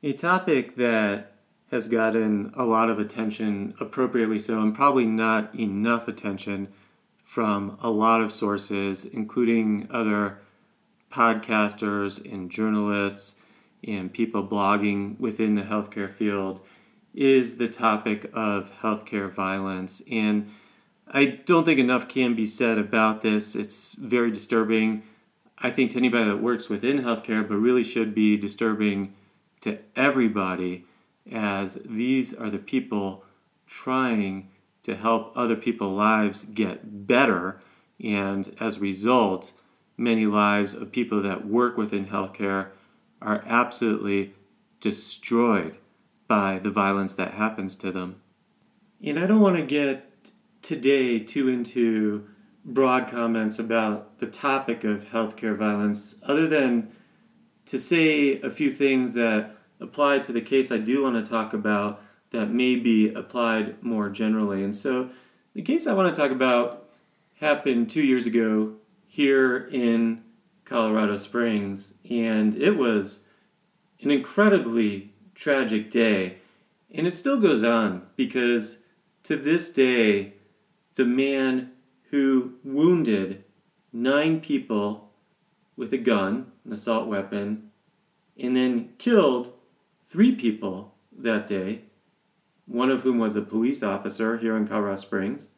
A topic that has gotten a lot of attention, appropriately so, and probably not enough attention from a lot of sources, including other podcasters and journalists and people blogging within the healthcare field, is the topic of healthcare violence. And I don't think enough can be said about this. It's very disturbing, I think, to anybody that works within healthcare, but really should be disturbing to everybody as these are the people trying to help other people's lives get better. And as a result, many lives of people that work within healthcare are absolutely destroyed by the violence that happens to them. And I don't want to get today too into broad comments about the topic of healthcare violence, other than to say a few things that apply to the case I do want to talk about that may be applied more generally. And so, the case I want to talk about happened two years ago here in Colorado Springs, and it was an incredibly tragic day. And it still goes on because to this day, the man who wounded nine people with a gun, an assault weapon, and then killed three people that day, one of whom was a police officer here in Colorado Springs,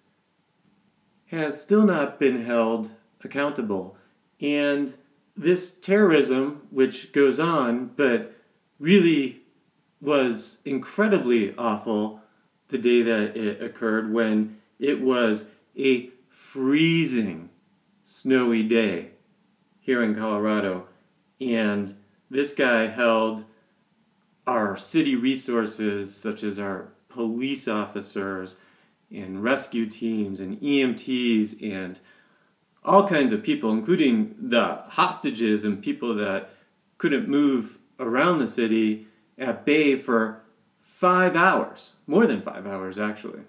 has still not been held accountable. And this terrorism, which goes on, but really was incredibly awful the day that it occurred when it was a freezing snowy day here in Colorado. And this guy held our city resources, such as our police officers and rescue teams and EMTs and all kinds of people, including the hostages and people that couldn't move around the city at bay for five hours, more than five hours actually.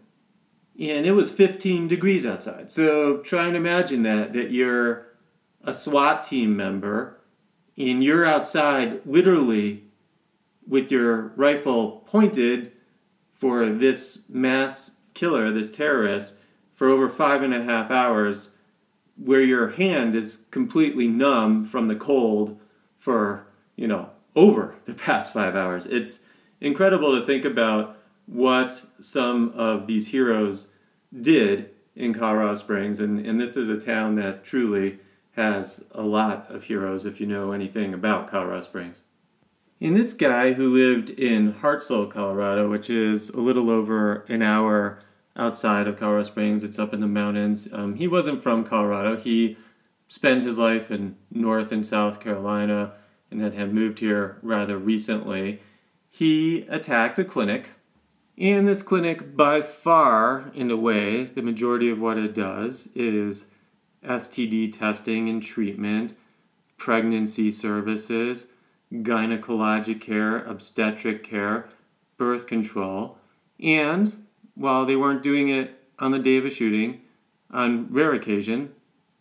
And it was 15 degrees outside. So try and imagine that, that you're a SWAT team member and you're outside literally with your rifle pointed for this mass killer, this terrorist, for over five and a half hours, where your hand is completely numb from the cold for, you know, over the past five hours. It's incredible to think about what some of these heroes did in Colorado Springs. And, and this is a town that truly has a lot of heroes if you know anything about Colorado Springs. And this guy who lived in Hartsel, Colorado, which is a little over an hour outside of Colorado Springs, it's up in the mountains. Um, he wasn't from Colorado. He spent his life in North and South Carolina and then had moved here rather recently. He attacked a clinic. And this clinic, by far, in a way, the majority of what it does is STD testing and treatment, pregnancy services, gynecologic care, obstetric care, birth control, and while they weren't doing it on the day of a shooting, on rare occasion,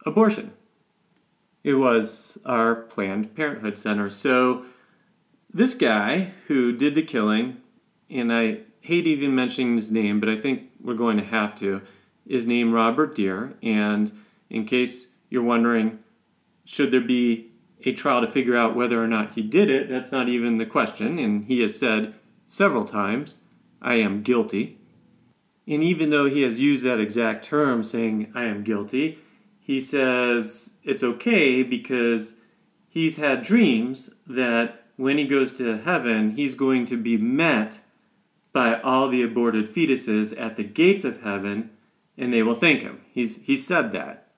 abortion. It was our Planned Parenthood Center. So, this guy who did the killing, and I hate even mentioning his name, but I think we're going to have to, is named Robert Dear. And in case you're wondering, should there be a trial to figure out whether or not he did it. That's not even the question. And he has said several times, I am guilty. And even though he has used that exact term, saying, I am guilty, he says it's okay because he's had dreams that when he goes to heaven, he's going to be met by all the aborted fetuses at the gates of heaven and they will thank him. He's, he said that.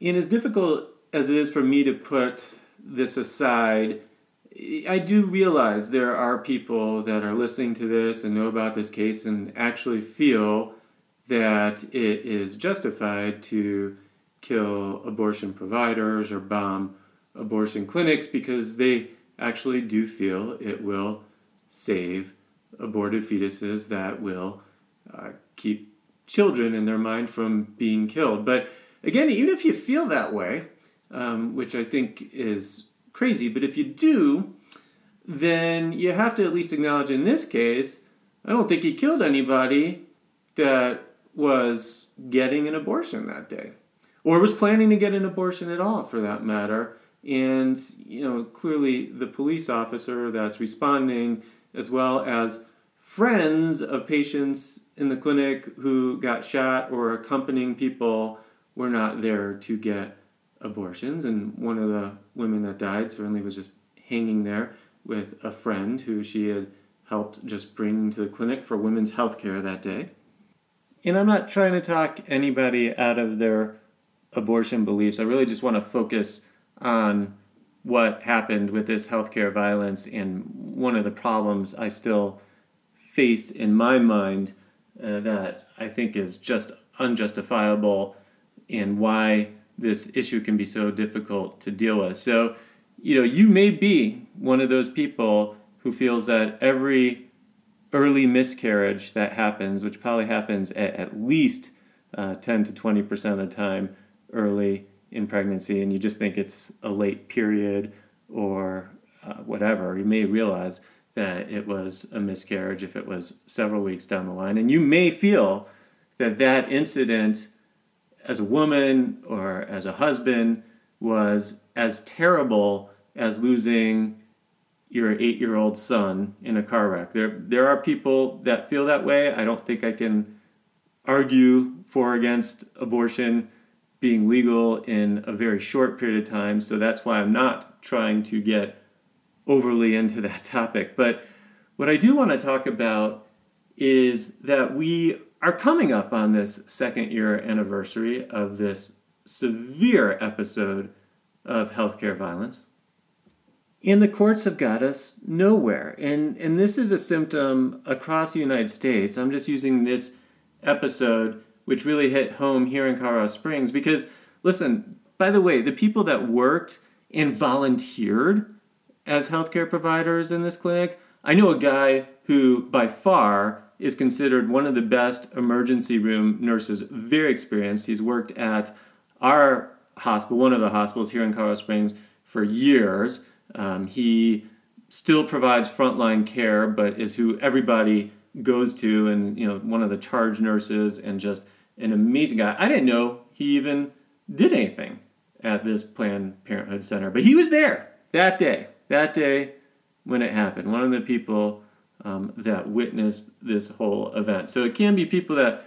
And as difficult as it is for me to put this aside, I do realize there are people that are listening to this and know about this case and actually feel that it is justified to kill abortion providers or bomb abortion clinics because they actually do feel it will save aborted fetuses that will uh, keep children in their mind from being killed. But again, even if you feel that way, um, which I think is crazy. But if you do, then you have to at least acknowledge in this case, I don't think he killed anybody that was getting an abortion that day or was planning to get an abortion at all for that matter. And, you know, clearly the police officer that's responding, as well as friends of patients in the clinic who got shot or accompanying people, were not there to get abortions. And one of the women that died certainly was just hanging there with a friend who she had helped just bring to the clinic for women's health care that day. And I'm not trying to talk anybody out of their abortion beliefs. I really just want to focus on what happened with this healthcare violence and one of the problems I still face in my mind uh, that I think is just unjustifiable and why this issue can be so difficult to deal with. So, you know, you may be one of those people who feels that every early miscarriage that happens, which probably happens at, at least uh, 10 to 20% of the time early in pregnancy, and you just think it's a late period or uh, whatever, you may realize that it was a miscarriage if it was several weeks down the line. And you may feel that that incident as a woman or as a husband was as terrible as losing your eight year old son in a car wreck. There, there are people that feel that way. I don't think I can argue for or against abortion being legal in a very short period of time. So that's why I'm not trying to get overly into that topic. But what I do want to talk about is that we are coming up on this second year anniversary of this severe episode of healthcare violence. And the courts have got us nowhere. And, and this is a symptom across the United States. I'm just using this episode, which really hit home here in Colorado Springs, because listen, by the way, the people that worked and volunteered as healthcare providers in this clinic, I know a guy who, by far, is considered one of the best emergency room nurses, very experienced. He's worked at our hospital, one of the hospitals here in Colorado Springs, for years. Um, he still provides frontline care, but is who everybody goes to, and you know, one of the charge nurses, and just an amazing guy. I didn't know he even did anything at this Planned Parenthood Center, but he was there that day. That day when it happened, one of the people um, that witnessed this whole event. So it can be people that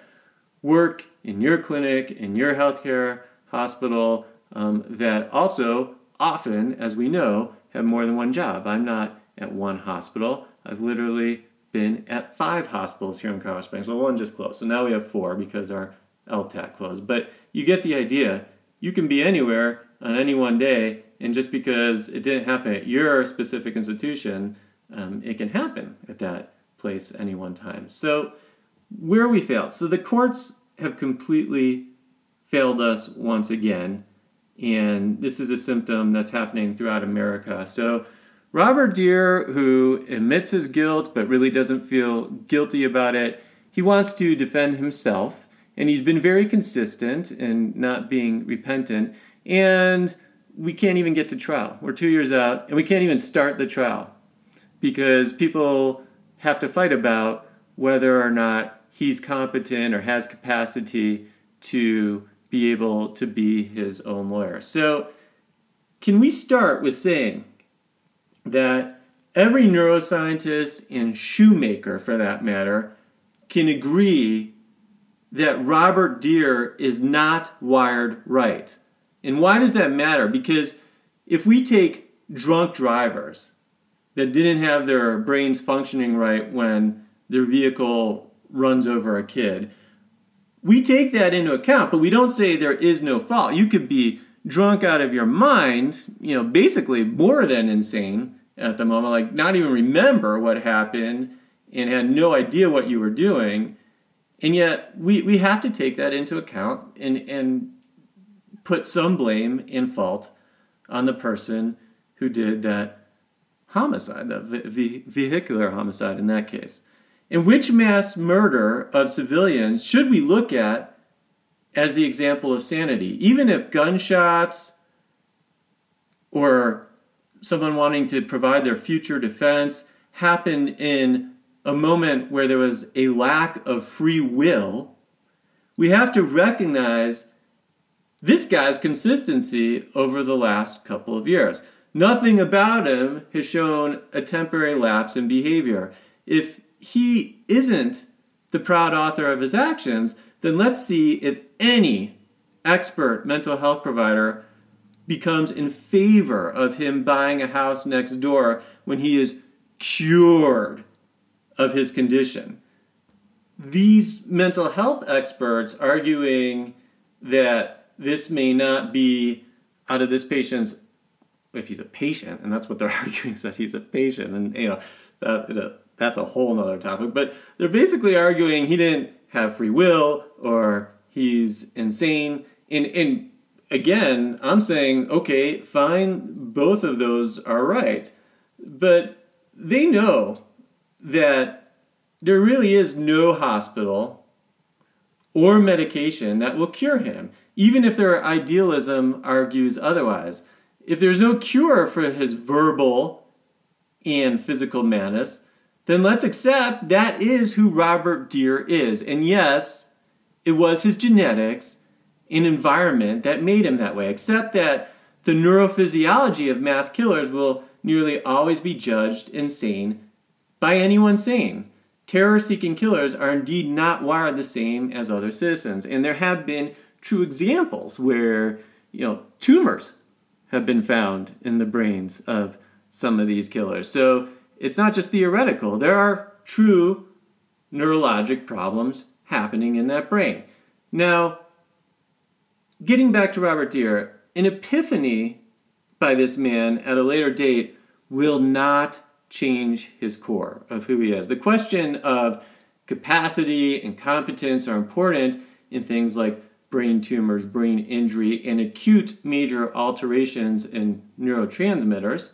work in your clinic, in your healthcare hospital, um, that also often, as we know, have more than one job. I'm not at one hospital. I've literally been at five hospitals here in Colorado Springs. Well, one just closed. So now we have four because our LTAC closed. But you get the idea. You can be anywhere on any one day, and just because it didn't happen at your specific institution, um, it can happen at that place any one time. So, where we failed. So, the courts have completely failed us once again. And this is a symptom that's happening throughout America. So, Robert Dear, who admits his guilt but really doesn't feel guilty about it, he wants to defend himself. And he's been very consistent in not being repentant. And we can't even get to trial. We're two years out, and we can't even start the trial because people have to fight about whether or not he's competent or has capacity to be able to be his own lawyer. So, can we start with saying that every neuroscientist and shoemaker, for that matter, can agree that Robert Dear is not wired right? And why does that matter? Because if we take drunk drivers that didn't have their brains functioning right when their vehicle runs over a kid, we take that into account, but we don't say there is no fault. You could be drunk out of your mind, you know, basically more than insane at the moment, like not even remember what happened and had no idea what you were doing. And yet we, we have to take that into account and, and put some blame and fault on the person who did that homicide, the vehicular homicide in that case. And which mass murder of civilians should we look at as the example of sanity? Even if gunshots or someone wanting to provide their future defense happened in a moment where there was a lack of free will, we have to recognize this guy's consistency over the last couple of years. Nothing about him has shown a temporary lapse in behavior. If he isn't the proud author of his actions, then let's see if any expert mental health provider becomes in favor of him buying a house next door when he is cured of his condition. These mental health experts arguing that this may not be out of this patient's if he's a patient, and that's what they're arguing is that he's a patient, and you know that that's a whole nother topic. But they're basically arguing he didn't have free will or he's insane. And and again, I'm saying okay, fine, both of those are right, but they know that there really is no hospital or medication that will cure him, even if their idealism argues otherwise. If there's no cure for his verbal and physical madness, then let's accept that is who Robert Dear is. And yes, it was his genetics and environment that made him that way, except that the neurophysiology of mass killers will nearly always be judged insane by anyone sane. Terror seeking killers are indeed not wired the same as other citizens, and there have been true examples where, you know, tumors have been found in the brains of some of these killers. So it's not just theoretical, there are true neurologic problems happening in that brain. Now, getting back to Robert Dear, an epiphany by this man at a later date will not change his core of who he is. The question of capacity and competence are important in things like brain tumors, brain injury, and acute major alterations in neurotransmitters,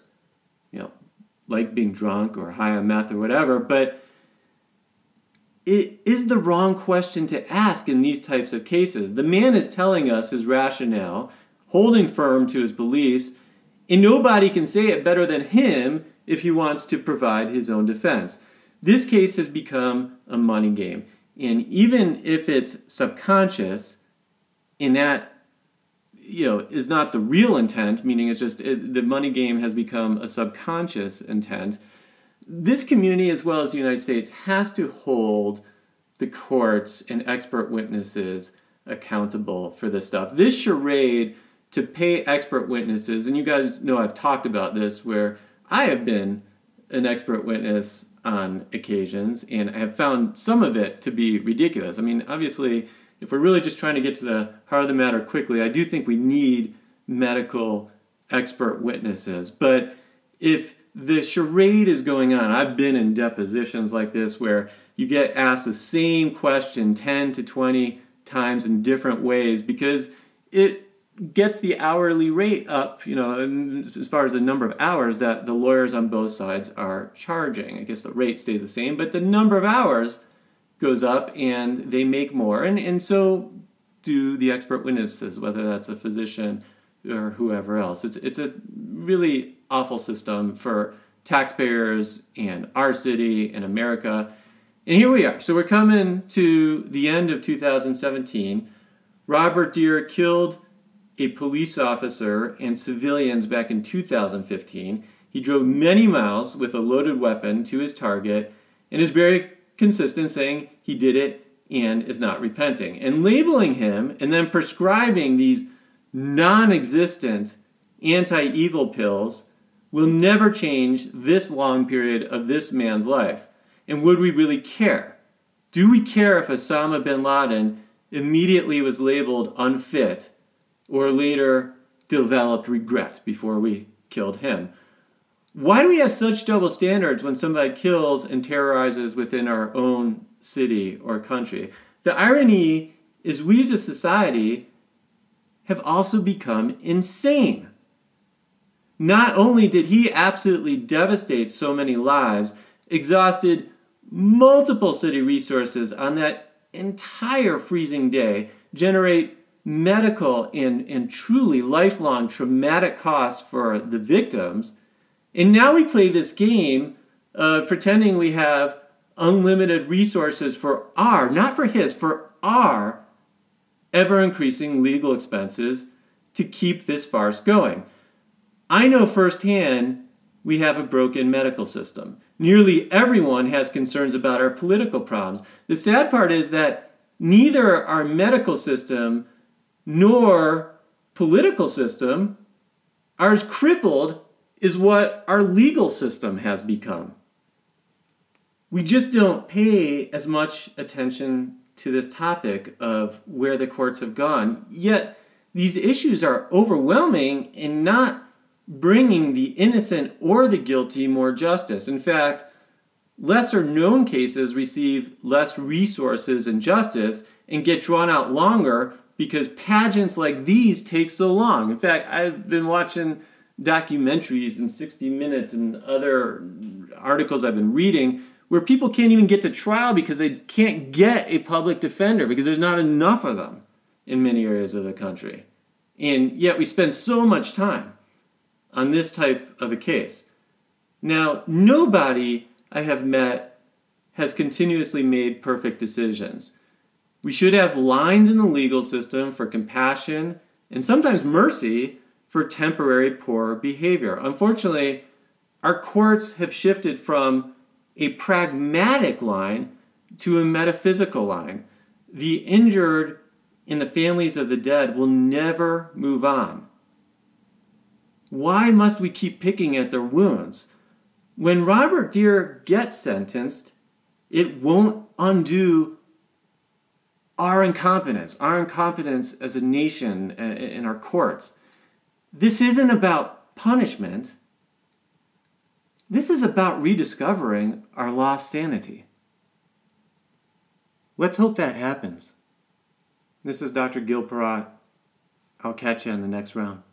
you know, like being drunk or high on meth or whatever, but it is the wrong question to ask in these types of cases. The man is telling us his rationale, holding firm to his beliefs, and nobody can say it better than him if he wants to provide his own defense. This case has become a money game. And even if it's subconscious, and that you know is not the real intent meaning it's just it, the money game has become a subconscious intent. This community as well as the united states has to hold the courts and expert witnesses accountable for this stuff. This charade to pay expert witnesses and you guys know i've talked about this where i have been an expert witness on occasions and i have found some of it to be ridiculous. I mean obviously if we're really just trying to get to the heart of the matter quickly, I do think we need medical expert witnesses. But if the charade is going on, I've been in depositions like this where you get asked the same question 10 to 20 times in different ways because it gets the hourly rate up, you know, as far as the number of hours that the lawyers on both sides are charging. I guess the rate stays the same, but the number of hours goes up and they make more. And, and so do the expert witnesses, whether that's a physician or whoever else. It's, it's a really awful system for taxpayers and our city and America. And here we are. So we're coming to the end of 2017. Robert Dear killed a police officer and civilians back in 2015. He drove many miles with a loaded weapon to his target and is buried consistent saying he did it and is not repenting. And labeling him and then prescribing these non existent anti evil pills will never change this long period of this man's life. And would we really care? Do we care if Osama bin Laden immediately was labeled unfit or later developed regret before we killed him? Why do we have such double standards when somebody kills and terrorizes within our own city or country? The irony is, we as a society have also become insane. Not only did he absolutely devastate so many lives, exhausted multiple city resources on that entire freezing day, generate medical and, and truly lifelong traumatic costs for the victims And now we play this game uh, pretending we have unlimited resources for our, not for his, for our ever increasing legal expenses to keep this farce going. I know firsthand we have a broken medical system. Nearly everyone has concerns about our political problems. The sad part is that neither our medical system nor political system are as crippled as what our legal system has become. We just don't pay as much attention to this topic of where the courts have gone. Yet, these issues are overwhelming in not bringing the innocent or the guilty more justice. In fact, lesser known cases receive less resources and justice and get drawn out longer because pageants like these take so long. In fact, I've been watching documentaries and 60 Minutes and other articles I've been reading where people can't even get to trial because they can't get a public defender because there's not enough of them in many areas of the country. And yet we spend so much time on this type of a case. Now, nobody I have met has continuously made perfect decisions. We should have lines in the legal system for compassion and sometimes mercy for temporary poor behavior. Unfortunately, our courts have shifted from a pragmatic line to a metaphysical line. The injured in the families of the dead will never move on. Why must we keep picking at their wounds? When Robert Dear gets sentenced, it won't undo our incompetence, our incompetence as a nation uh, in our courts. This isn't about punishment. This is about rediscovering our lost sanity. Let's hope that happens. This is Dr. Gil Porat. I'll catch you in the next round.